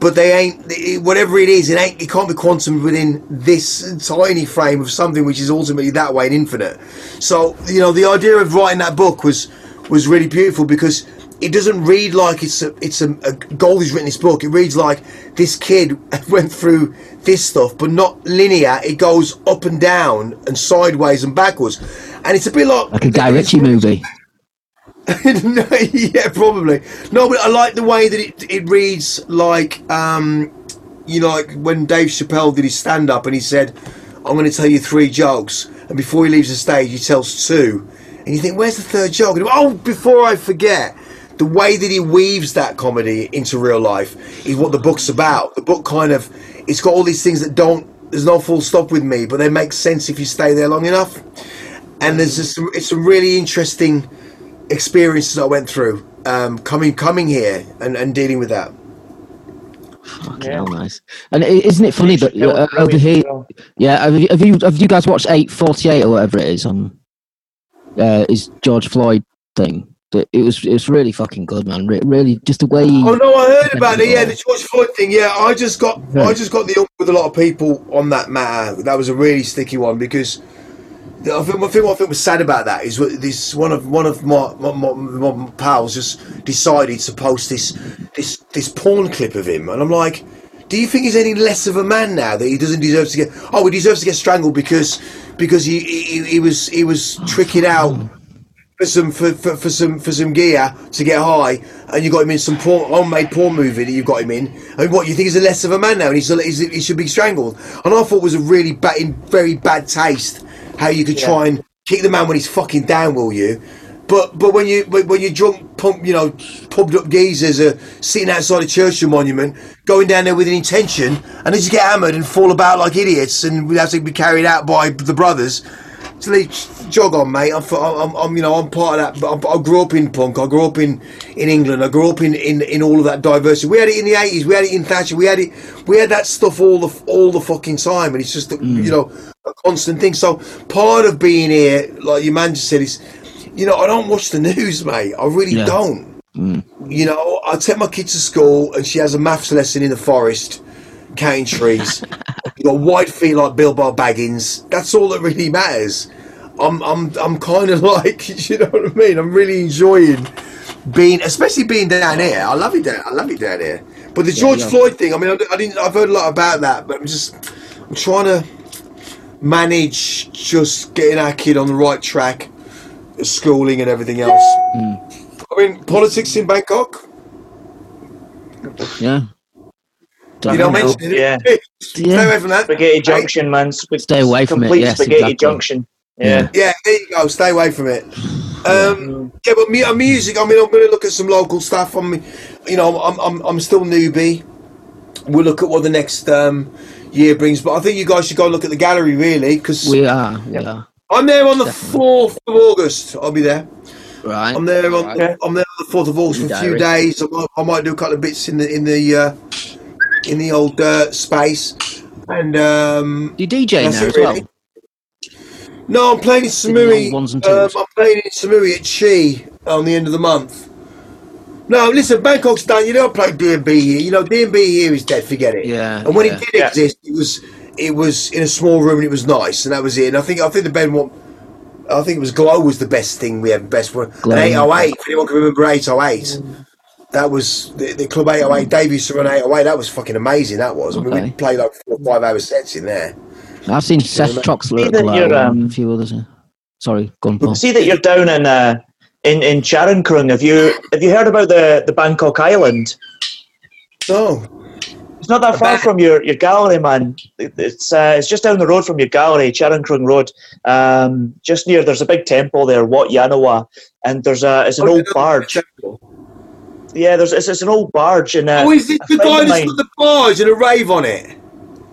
but they ain't. Whatever it is, it ain't. It can't be quantum within this tiny frame of something which is ultimately that way and infinite. So, you know, the idea of writing that book was was really beautiful because it doesn't read like it's a it's a, a Goldie's written this book. It reads like this kid went through this stuff, but not linear. It goes up and down and sideways and backwards, and it's a bit like like a Guy Ritchie movie. no, yeah, probably. No, but I like the way that it it reads like um, you know, like when Dave Chappelle did his stand up and he said, "I'm going to tell you three jokes," and before he leaves the stage, he tells two, and you think, "Where's the third joke?" And oh, before I forget. The way that he weaves that comedy into real life is what the book's about. The book kind of, it's got all these things that don't, there's no full stop with me, but they make sense if you stay there long enough. And there's just, some- it's some really interesting experiences I went through um, coming coming here and, and dealing with that. Fucking hell, nice. And isn't it funny that That was uh, over here? Yeah, have you, have you have you guys watched eight forty eight or whatever it is on? Uh, is George Floyd thing? It was it was really fucking good, man. Re- really, just the way. Oh no, I heard about it. Yeah, the George Floyd thing. Yeah, I just got Yeah. I just got the up with a lot of people on that matter. That was a really sticky one because the, I think, I think what I think was sad about that is this one of one of my my, my, my pals just decided to post this this this porn clip of him, and I'm like. Do you think he's any less of a man now that he doesn't deserve to get? Oh, he deserves to get strangled because because he he, he was he was tricking out mm. For some for, for, for some for some gear to get high, and you got him in some porn, homemade porn movie that you've got him in. And what you think he's a less of a man now, and he's, he's he should be strangled? And I thought it was a really bad, in very bad taste how you could try and kick the man when he's fucking down, will you? But but when you when you're drunk, pump, you know, pumped up geezers are sitting outside a Churchill monument, going down there with an intention, and they just get hammered and fall about like idiots, and we have to be carried out by the brothers. They jog on, mate. I'm, I'm, I'm, you know, I'm part of that. But I, I grew up in punk. I grew up in, in England. I grew up in, in, in all of that diversity. We had it in the eighties. We had it in Thatcher. We had it. We had that stuff all the all the fucking time. And it's just, a, mm. you know, a constant thing. So part of being here, like your man just said, is, you know, I don't watch the news, mate. I really Yeah. don't. Mm. You know, I take my kid to school, and she has a maths lesson in the forest, counting trees. you got white feet like Bilbo Baggins. That's all that really matters. I'm, I'm, I'm kind of like, you know what I mean. I'm really enjoying being, especially being down here. I love it down. I love it down here. But the George yeah. Floyd thing. I mean, I, I didn't. I've heard a lot about that, but I'm just, I'm trying to manage just getting our kid on the right track, schooling and everything else. Mm. I mean, politics in Bangkok. yeah. You know, Don't know. mention it. Yeah. Stay Yeah. away from that. Spaghetti Junction, man. Sp- Stay away from it, complete yes, Spaghetti exactly. Junction. Yeah. Yeah, there you go. Stay away from it. Um, yeah, but mu- uh, music. I mean, I'm going to look at some local stuff. I'm, you know, I'm, I'm, I'm still newbie. We'll look at what the next um, year brings. But I think you guys should go look at the gallery, really, because We are. We are. I'm there on the fourth of August. I'll be there. Right. I'm there on. Okay. I'm there on the fourth of August for a few days. I might, I might do a couple of bits in the in the uh, in the old uh, space, and um, you DJ in That's there it, as well? no, I'm playing in Samui. old ones and Um. I'm playing in Samui at Chi on the end of the month. No, listen, Bangkok's done. You don't play D&B here. You know, D&B here is dead. Forget it. Yeah, And when yeah. it did Yeah. exist, it was it was in a small room and it was nice, and that was it. And I think I think the band one. I think it was Glow was the best thing we had. Best one. Glow. And 808. If anyone can remember 808, that was the, the club 808. Dave used to run 808. That was fucking amazing. That was. I mean, we played like four or five hour sets in there. I've seen Seth Troxler See at that Glow you're, um, and a few others. Sorry, go on, Paul. See that you're down in uh, in in Charoen Krung. Have you have you heard about the the Bangkok Island? No. It's not that far from your, your gallery, man. It's uh, it's just down the road from your gallery, Charoen Krung Road. Um, just near, there's a big temple there, Wat Yanawa, and there's a it's an old barge. Yeah, there's it's, it's an old barge, and uh, Oh, is it the guy that's got the barge and a rave on it?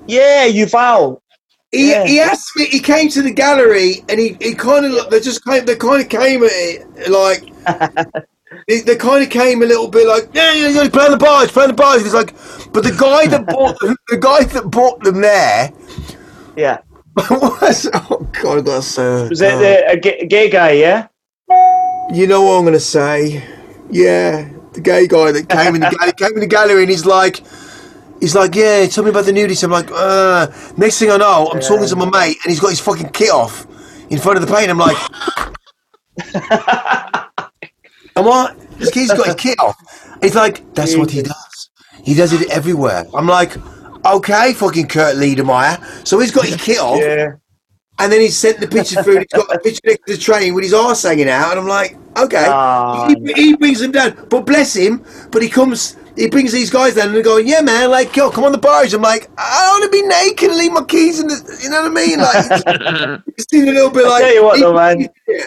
Yeah, Yuval. He, Yeah. he asked me. He came to the gallery and he, he kind of they just came. They kind of came at it like they, they kind of came a little bit like yeah yeah yeah play the barge play the barge. He's like, but the guy that bought them, the guy that bought them there Yeah, was oh god that's uh, was it the, a gay, gay guy? Yeah. you know what I'm gonna say? Yeah, the gay guy that came in the gallery, came in the gallery and he's like. He's like, yeah, tell me about the nudity. I'm like, uh. Next thing I know, I'm talking to my mate, and he's got his fucking kit off in front of the paint. I'm like, am I? This kid's got his kit off. He's like, that's what he does. He does it everywhere. I'm like, okay, fucking Kurt Liedermeyer. So he's got his kit off, Yeah. and then he's sent the picture through. And he's got a picture next to the train with his arse hanging out, and I'm like, okay. Ah. he, he brings them down, but bless him. But he comes, he brings these guys down, and they're going, yeah, man, like, yo, come on the barge. I'm like, I don't want to be naked and leave my keys in the, you know what I mean? Like, it's a little bit like. tell you what, though, man. Yeah.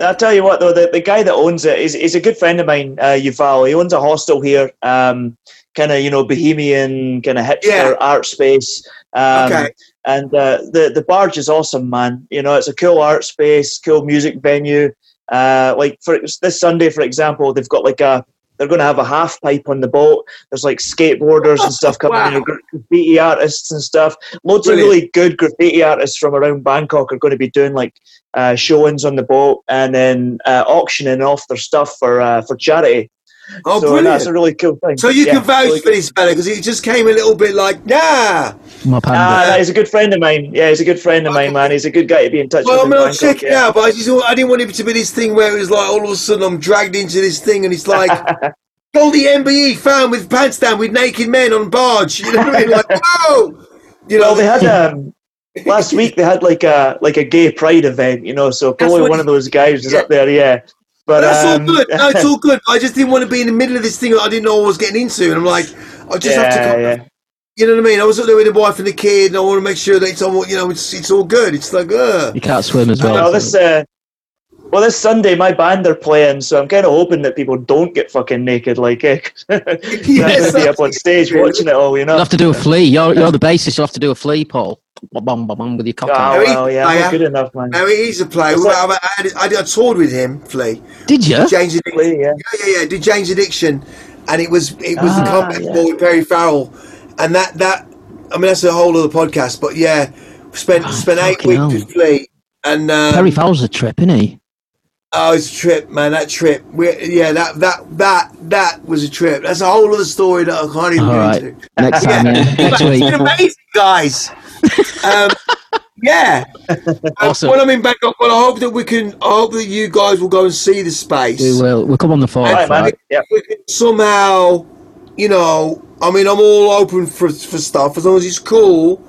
I'll tell you what though, the, the guy that owns it is is a good friend of mine, uh, Yuval. He owns a hostel here, um, kind of you know bohemian, kind of hipster Yeah. art space. Um, Okay. And uh, the the barge is awesome, man. You know, it's a cool art space, cool music venue. Uh, like for this Sunday, for example, they've got like a they're going to have a half pipe on the boat. There's like skateboarders and stuff coming in, Wow. gra- graffiti artists and stuff. Loads Brilliant. of really good graffiti artists from around Bangkok are going to be doing like uh, showings on the boat and then uh, auctioning off their stuff for uh, for charity. Oh, so brilliant. that's a really cool thing. So you Yeah, can vouch really for this fella because he just came a little bit like, nah. My panda. Ah, he's a good friend of mine. Yeah, he's a good friend of mine, man. He's a good guy to be in touch Well, with. mean, in I'll check Bangkok, it out, but I just I didn't want it to be this thing where it was like all of a sudden I'm dragged into this thing and it's like Goldie MBE found with pants down with naked men on barge. You know what I mean? Like, whoa! You know, Well, they had um, last week. They had like a like a gay pride event, you know. So probably one he- of those guys is Yeah. up there, yeah. But that's um, all good. No, it's all good. I just didn't want to be in the middle of this thing that I didn't know I was getting into, and I'm like, I just have to. yeah, Kind yeah. of, you know what I mean? I was up there with the wife and the kid, and I want to make sure that it's all, you know, it's it's all good. It's like, uh, You can't swim as well. Well, this uh, well, this Sunday my band are playing, so I'm kind of hoping that people don't get fucking naked, like eh? Yes, be up on stage watching it all, you know. You'll have to do a flea. You're, you're the bassist. You'll have to do a flea, Paul. Bum, bum, bum, bum, with your cock Oh, out. well, yeah, Player. not good enough, man. now he's a player. Well, like- I, I, I, I toured with him, Flea. Did you? Jane's Addiction. Play, yeah. Yeah, yeah, yeah. Did Jane's Addiction, and it was it was the Ah, comeback yeah. ball with Perry Farrell, and that that I mean that's a whole other podcast. But yeah, spent Oh, spent eight weeks hell. with Flea, and um, Perry Farrell's a trip, isn't he? oh, it's a trip, man. That trip, we yeah, that that that that was a trip. That's a whole other story that I can't even All get right. into. Next time, yeah. Next week. amazing, guys. Um, yeah. Um, Awesome. When I'm in Bangkok, well, I hope that we can. I hope that you guys will go and see the space. We will. We'll come on the fourth. All right, man. right? Yeah. we can somehow, you know, I mean, I'm all open for for stuff as long as it's cool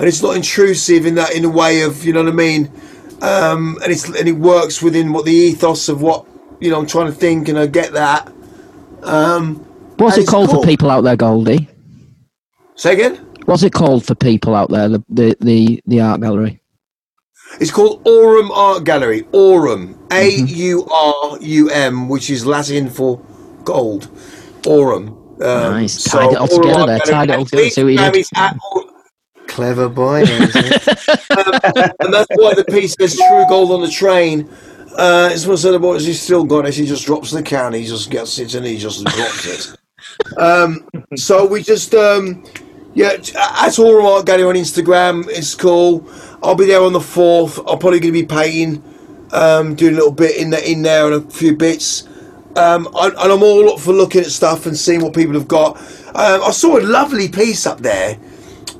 and it's not intrusive in that in a way of, you know what I mean, um, and it's and it works within what the ethos of what you know I'm trying to think, and I get that. Um, What's it called cool. for people out there, Goldie? Say again. What's it called for people out there? The the the, the art gallery. It's called Aurum Art Gallery. Aurum, A U R U M, which is Latin for gold. Aurum. Um, Nice. Tied it all together there. Tied it all together. See what you did. is at Au- Clever boy. um, and that's why the piece says "True Gold on the Train." Uh, it's one of the boys he's still got it. He just drops the can. He just gets it and he just drops it. Um, so we just, um, yeah, that's all right. Gary on Instagram. It's cool. I'll be there on the fourth. I'm probably going to be painting, um, doing a little bit in there, in there, and a few bits. Um, I, and I'm all up for looking at stuff and seeing what people have got. Um, I saw a lovely piece up there.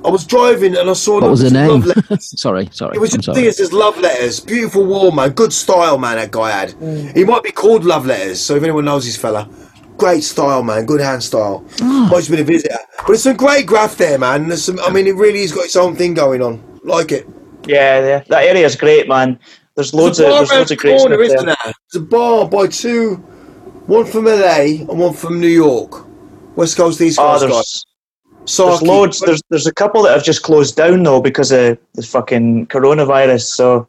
I was driving and I saw What was the name? love sorry, sorry. It was I'm just sorry. thing. It says love letters. Beautiful wall, man. Good style, man. That guy had. He might be called love letters. So if anyone knows this fella, great style, man. Good hand style. Might just been a visitor, but it's some great graph there, man. There's some. I mean, it really has got its own thing going on. Like it. Yeah, yeah, that area's great, man. There's loads There's of there's loads around of great corner, stuff isn't there. there? There's a bar by two, one from LA and one from New York. West Coast, East Oh, Coast, guys. there's Saki. there's loads. There's there's a couple that have just closed down though because of the fucking coronavirus. So,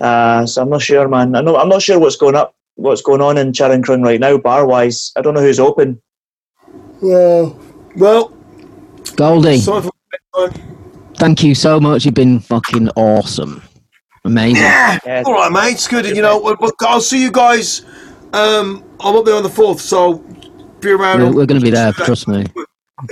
uh, so I'm not sure, man. I know I'm not sure what's going up, what's going on in Charoen Krung right now, bar wise. I don't know who's open. Yeah. Well, Goldie, sorry for bedtime. thank you so much. You've been fucking awesome. Amazing. Yeah. Yeah. All right, mate. It's good. You know, well, well, I'll see you guys. Um, I'm up there on the fourth, so be around. We're, we're going to be there, trust me.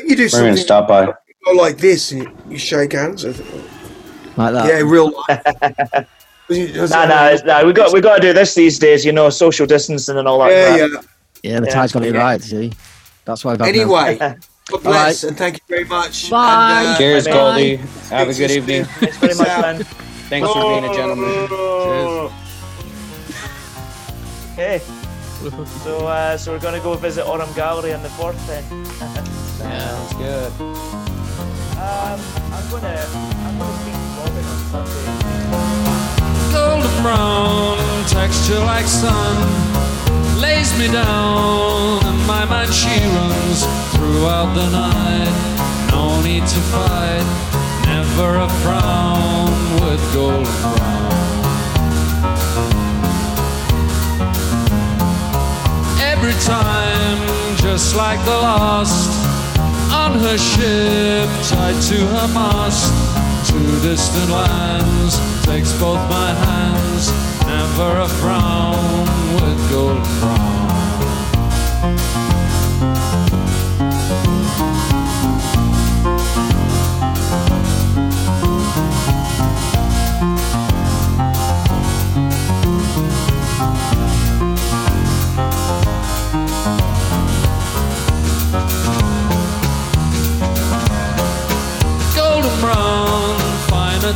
You do We're something stop by. go like this, and you, you shake hands. Like that. Yeah, real life. Nah, nah, it's- nah. We got we got to do this these days. You know, social distancing and all that. Yeah, crap. yeah. Yeah, the Yeah. tie's got it right, see? That's why I've had no- Anyway, God bless, right. and thank you very much. Bye. And, uh, Cheers, Bye. Goldie. Have a good evening. Thanks very much, man. Thanks for being a gentleman. Cheers. Okay. So, uh, so we're going to go visit Aurum Gallery on the fourth then. Sounds good. Um, I'm going to I'm going to speak to Robin on Sunday. Golden brown texture like sun lays me down. And my mind she runs throughout the night. No need to fight never a frown with golden brown every time just like the last on her ship tied to her mast distant lands takes both my hands never a frown with golden brown